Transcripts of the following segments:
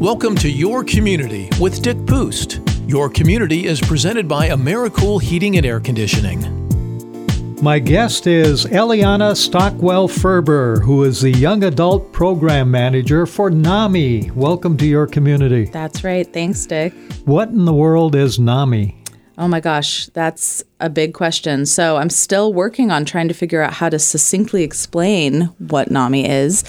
Welcome to Your Community with Dick Pust. Your Community is presented by AmeriCool Heating and Air Conditioning. My guest is Eliana Stockwell Ferber, who is the Young Adult Program Manager for NAMI. Welcome to Your Community. That's right. Thanks, Dick. What in the world is NAMI? Oh my gosh, that's a big question. So I'm still working on trying to figure out how to succinctly explain what NAMI is.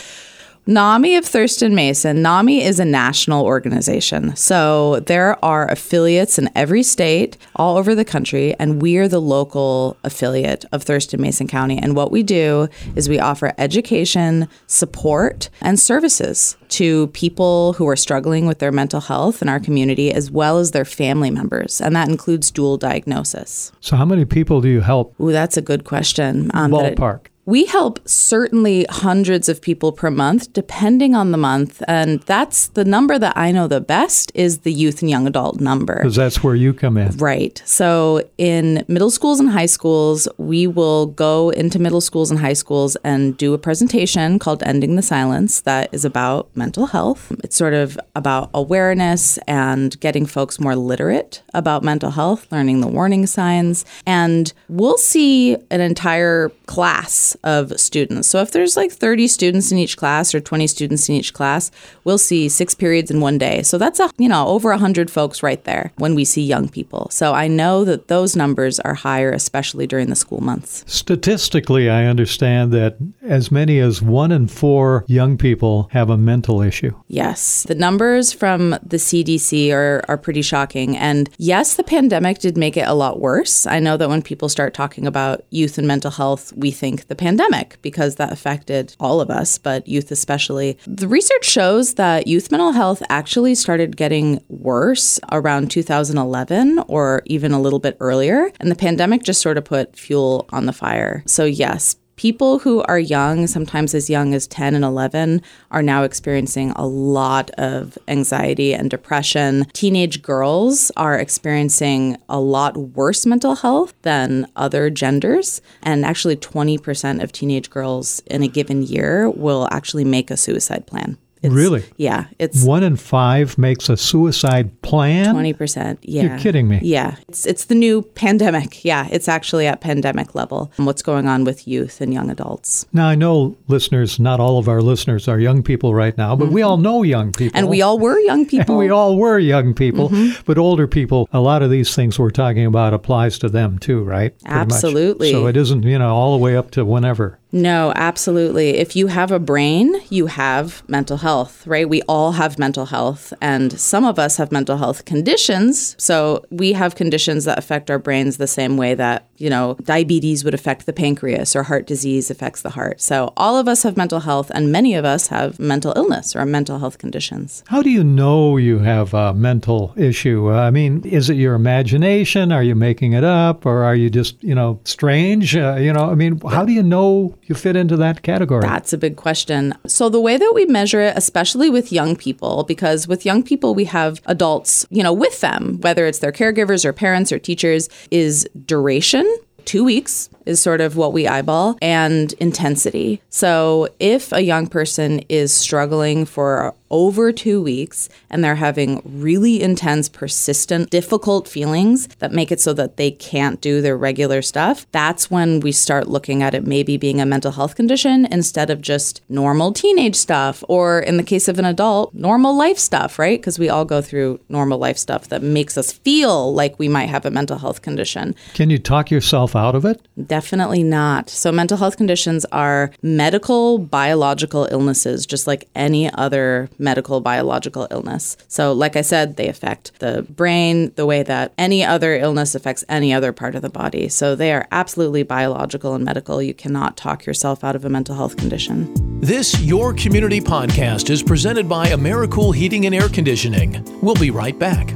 NAMI of Thurston Mason, NAMI is a national organization. So there are affiliates in every state, all over the country, and we are the local affiliate of Thurston Mason County. And what we do is we offer education, support, and services to people who are struggling with their mental health in our community, as well as their family members. And that includes dual diagnosis. So, how many people do you help? Ooh, that's a good question. Um, Ballpark. We help certainly hundreds of people per month, depending on the month. And that's the number that I know the best is the youth and young adult number. Because that's where you come in. Right. So in middle schools and high schools, we will go into middle schools and high schools and do a presentation called Ending the Silence that is about mental health. It's sort of about awareness and getting folks more literate about mental health, learning the warning signs. And we'll see an entire class of students. So if there's like 30 students in each class or 20 students in each class, we'll see six periods in one day. So that's a, you know, over 100 folks right there when we see young people. So I know that those numbers are higher especially during the school months. Statistically, I understand that as many as one in four young people have a mental issue. Yes, the numbers from the CDC are, are pretty shocking. And yes, the pandemic did make it a lot worse. I know that when people start talking about youth and mental health, we think the pandemic because that affected all of us, but youth especially. The research shows that youth mental health actually started getting worse around 2011 or even a little bit earlier. And the pandemic just sort of put fuel on the fire. So, yes, People who are young, sometimes as young as 10 and 11, are now experiencing a lot of anxiety and depression. Teenage girls are experiencing a lot worse mental health than other genders. And actually, 20% of teenage girls in a given year will actually make a suicide plan. It's- Really? Yeah. It's One in five makes a suicide plan. Twenty percent. Yeah. You're kidding me. Yeah. It's it's the new pandemic. Yeah. It's actually at pandemic level. And what's going on with youth and young adults. Now, I know listeners, not all of our listeners are young people right now, but we all know young people. Mm-hmm. And we all were young And people. we all were young people, Mm-hmm. but older people, a lot of these things we're talking about applies to them too, right? Pretty much. Absolutely. So it isn't, you know, all the way up to whenever. No, absolutely. If you have a brain, you have mental health, right? We all have mental health, and some of us have mental health conditions. So we have conditions that affect our brains the same way that, you know, diabetes would affect the pancreas or heart disease affects the heart. So all of us have mental health, and many of us have mental illness or mental health conditions. How do you know you have a mental issue? I mean, is it your imagination? Are you making it up? Or are you just, you know, strange? Uh, you know, I mean, how do you know you fit into that category? That's a big question. So, the way that we measure it, especially with young people, because with young people, we have adults, you know, with them, whether it's their caregivers or parents or teachers, is duration. Two weeks is sort of what we eyeball and intensity. So, if a young person is struggling for over two weeks and they're having really intense, persistent, difficult feelings that make it so that they can't do their regular stuff, that's when we start looking at it maybe being a mental health condition instead of just normal teenage stuff, or in the case of an adult, normal life stuff, right? Because we all go through normal life stuff that makes us feel like we might have a mental health condition. Can you talk yourself out of it? Definitely not. So, mental health conditions are medical, biological illnesses, just like any other medical, biological illness. So, like I said, they affect the brain the way that any other illness affects any other part of the body. So, they are absolutely biological and medical. You cannot talk yourself out of a mental health condition. This Your Community podcast is presented by AmeriCool Heating and Air Conditioning. We'll be right back.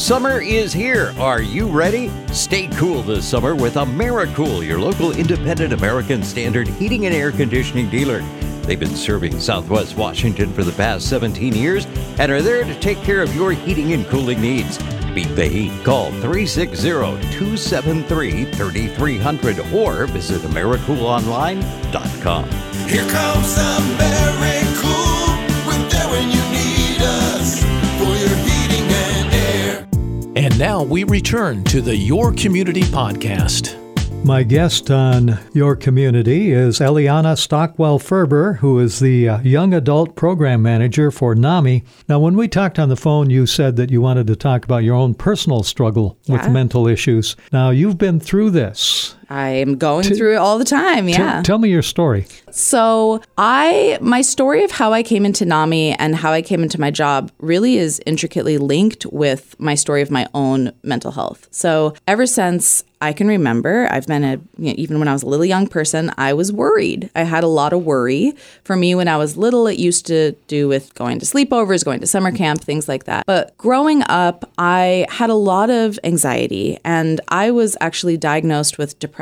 Summer is here. Are you ready? Stay cool this summer with AmeriCool, your local independent American standard heating and air conditioning dealer. They've been serving Southwest Washington for the past 17 years and are there to take care of your heating and cooling needs. Beat the heat. Call 360 273 3300 or visit AmeriCoolOnline.com. Here comes AmeriCool. We're there when you need us for your heating and air. And now we return to the Your Community Podcast. My guest on Your Community is Eliana Stockwell Ferber, who is the uh, Young Adult Program Manager for NAMI. Now, when we talked on the phone, you said that you wanted to talk about your own personal struggle with mental issues. Now, you've been through this. I am going through it all the time. T- Yeah. tell me your story. So, I my story of how I came into NAMI and how I came into my job really is intricately linked with my story of my own mental health. So, ever since I can remember, I've been a you know, even when I was a little young person, I was worried. I had a lot of worry. For me when I was little, it used to do with going to sleepovers, going to summer camp, things like that. But growing up, I had a lot of anxiety and I was actually diagnosed with depression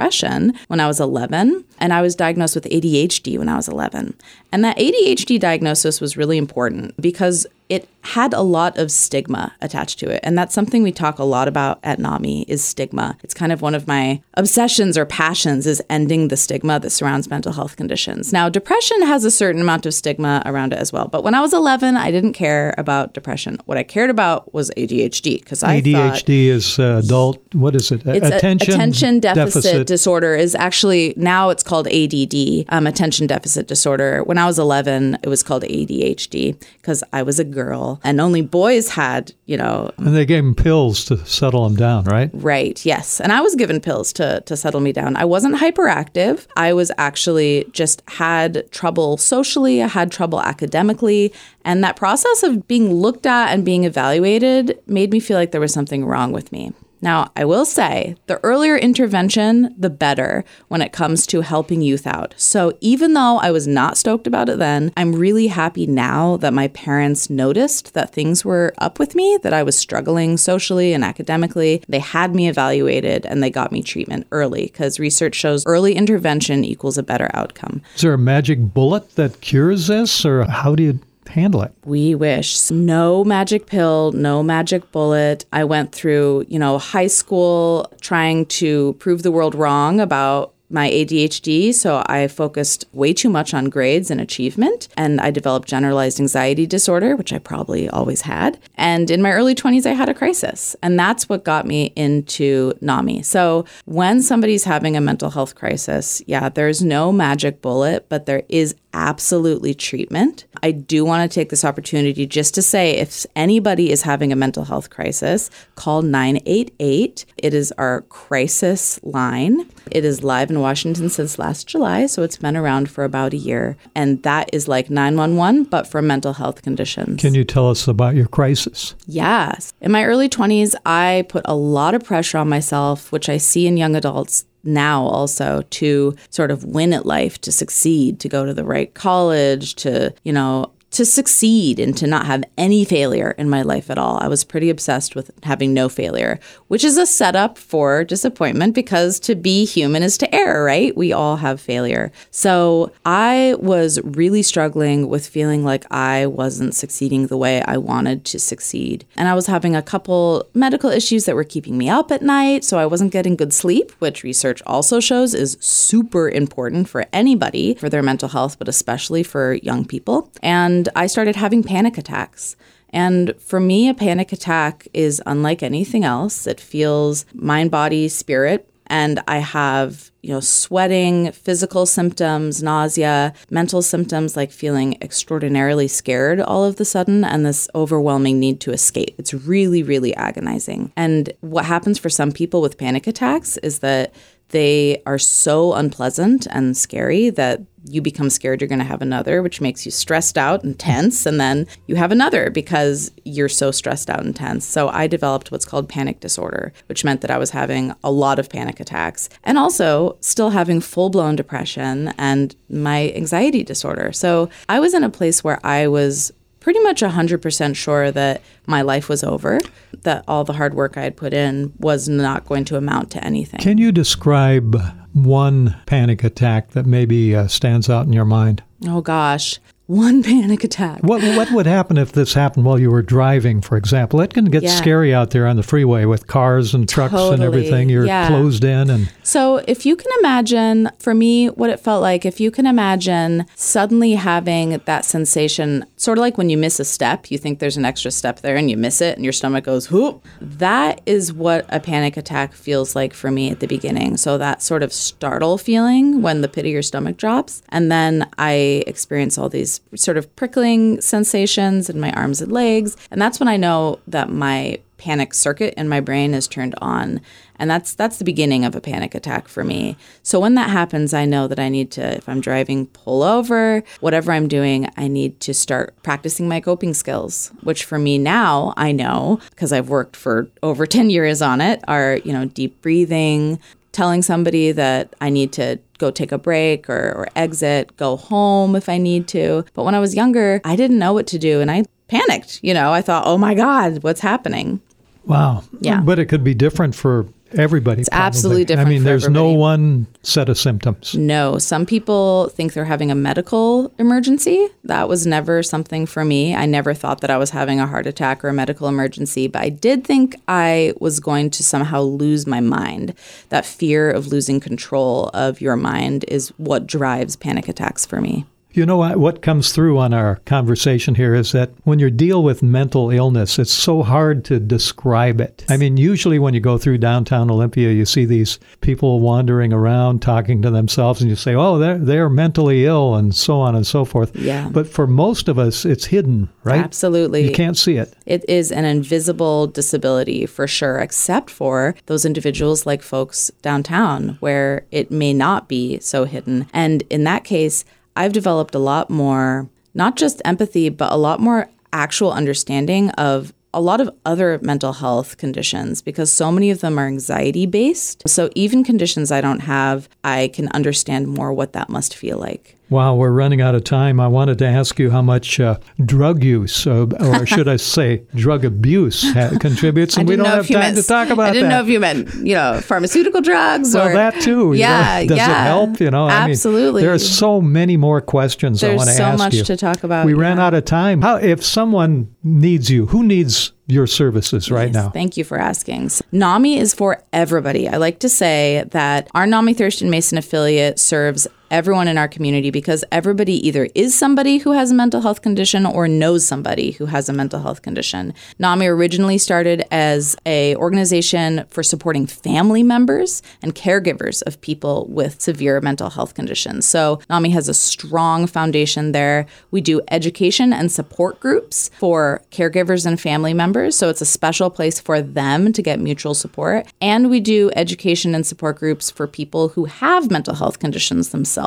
when I was 11 and I was diagnosed with ADHD when I was 11. And that ADHD diagnosis was really important because it had a lot of stigma attached to it. And that's something we talk a lot about at NAMI is stigma. It's kind of one of my obsessions or passions is ending the stigma that surrounds mental health conditions. Now, depression has a certain amount of stigma around it as well. But when I was 11, I didn't care about depression. What I cared about was ADHD because I thought ADHD is uh, adult, what is it? it's a- attention, attention deficit, disorder is actually now it's called ADD, um, attention deficit disorder. When I was 11, it was called ADHD because I was a girl and only boys had, you know, and they gave him pills to settle him down, right? Right. Yes. And I was given pills to to settle me down. I wasn't hyperactive. I was actually just had trouble socially. I had trouble academically, and that process of being looked at and being evaluated made me feel like there was something wrong with me. Now, I will say the earlier intervention, the better when it comes to helping youth out. So, even though I was not stoked about it then, I'm really happy now that my parents noticed that things were up with me, that I was struggling socially and academically. They had me evaluated and they got me treatment early because research shows early intervention equals a better outcome. Is there a magic bullet that cures this, or how do you handle it? We wish. No magic pill, no magic bullet. I went through, you know, high school trying to prove the world wrong about my ADHD, so I focused way too much on grades and achievement, and I developed generalized anxiety disorder, which I probably always had. And in my early 20s, I had a crisis, and that's what got me into NAMI. So when somebody's having a mental health crisis, yeah, there's no magic bullet, but there is absolutely treatment. I do want to take this opportunity just to say if anybody is having a mental health crisis, call 988. It is our crisis line. It is live in Washington since last July, so it's been around for about a year. And that is like 911, but for mental health conditions. Can you tell us about your crisis? Yes. In my early 20s, I put a lot of pressure on myself, which I see in young adults now also to sort of win at life, to succeed, to go to the right college, to, you know, to succeed and to not have any failure in my life at all. I was pretty obsessed with having no failure, which is a setup for disappointment because to be human is to err, right? We all have failure. So I was really struggling with feeling like I wasn't succeeding the way I wanted to succeed. And I was having a couple medical issues that were keeping me up at night. So I wasn't getting good sleep, which research also shows is super important for anybody for their mental health, but especially for young people. And I started having panic attacks. And for me, a panic attack is unlike anything else. It feels mind, body, spirit. And I have, you know, sweating, physical symptoms, nausea, mental symptoms like feeling extraordinarily scared all of the sudden, and this overwhelming need to escape. It's really, really agonizing. And what happens for some people with panic attacks is that they are so unpleasant and scary that you become scared you're going to have another, which makes you stressed out and tense. And then you have another because you're so stressed out and tense. So I developed what's called panic disorder, which meant that I was having a lot of panic attacks and also still having full blown depression and my anxiety disorder. So I was in a place where I was pretty much 100% sure that my life was over, that all the hard work I had put in was not going to amount to anything. Can you describe one panic attack that maybe uh, stands out in your mind? Oh gosh. One panic attack. What what would happen if this happened while you were driving, for example? It can get Yeah. scary out there on the freeway with cars and trucks and everything. You're Yeah. closed in and So, if you can imagine, for me, what it felt like, if you can imagine suddenly having that sensation, sort of like when you miss a step, you think there's an extra step there and you miss it and your stomach goes, whoop. That is what a panic attack feels like for me at the beginning. So, that sort of startle feeling when the pit of your stomach drops. And then I experience all these sort of prickling sensations in my arms and legs. And that's when I know that my panic circuit in my brain is turned on. And that's that's the beginning of a panic attack for me. So when that happens i know that i need to if i'm driving pull over. Whatever i'm doing i need to start practicing my coping skills which for me now i know because i've worked for over 10 years on it are you know deep breathing telling somebody that i need to go take a break or, or exit go home if i need to but when i was younger i didn't know what to do and i panicked you know i thought oh my god what's happening wow. Yeah. But it could be different for everybody. It's absolutely different. I mean, there's no one set of symptoms. No, some people think they're having a medical emergency. That was never something for me. I never thought that I was having a heart attack or a medical emergency, but I did think I was going to somehow lose my mind. That fear of losing control of your mind is what drives panic attacks for me. You know what, what comes through on our conversation here is that when you deal with mental illness, it's so hard to describe it. I mean, usually when you go through downtown Olympia, you see these people wandering around talking to themselves, and you say, "Oh, they're they're mentally ill," and so on and so forth. Yeah. But for most of us, it's hidden, right? Absolutely. You can't see it. It is an invisible disability for sure, except for those individuals like folks downtown where it may not be so hidden. And in that case, I've developed a lot more, not just empathy, but a lot more actual understanding of a lot of other mental health conditions because so many of them are anxiety based. So even conditions I don't have, I can understand more what that must feel like. Wow, we're running out of time. I wanted to ask you how much uh, drug use, uh, or should I say, drug abuse, ha- contributes, and we don't have time to talk about that. I didn't that. know if you meant, you know, pharmaceutical drugs Well, or that too. you Yeah, know, Does yeah. it help? You know, absolutely. I mean, there are so many more questions I want to so ask much to talk about, We ran out of time. How if someone needs you? Who needs your services right Yes, now? Thank you for asking. So, NAMI is for everybody. I like to say that our NAMI Thurston Mason affiliate serves everyone in our community because everybody either is somebody who has a mental health condition or knows somebody who has a mental health condition. NAMI originally started as a organization for supporting family members and caregivers of people with severe mental health conditions. So NAMI has a strong foundation there. We do education and support groups for caregivers and family members. So it's a special place for them to get mutual support. And we do education and support groups for people who have mental health conditions themselves.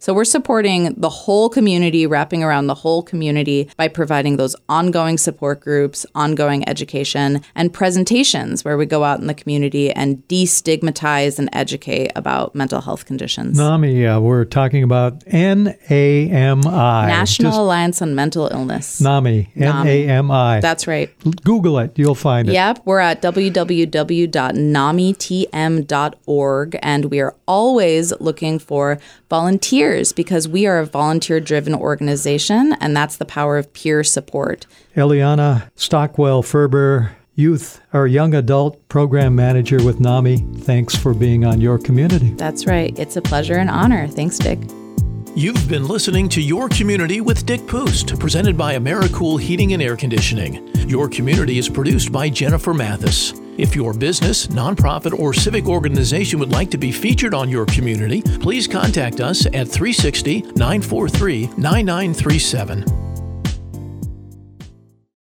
So we're supporting the whole community, wrapping around the whole community by providing those ongoing support groups, ongoing education, and presentations where we go out in the community and destigmatize and educate about mental health conditions. NAMI, uh, we're talking about NAMI. National Just Alliance on Mental Illness. NAMI. NAMI. N-A-M-I. That's right. Google it. You'll find it. Yep, we're at www.namitm.org and we are always looking for volunteers because we are a volunteer driven organization and that's the power of peer support. Eliana Stockwell Ferber, youth or young adult program manager with NAMI. Thanks for being on your community. That's right. It's a pleasure and honor. Thanks, Dick. You've been listening to Your Community with Dick Pust, presented by AmeriCool Heating and Air Conditioning. Your Community is produced by Jennifer Mathis. If your business, nonprofit, or civic organization would like to be featured on Your Community, please contact us at 360 943 9937.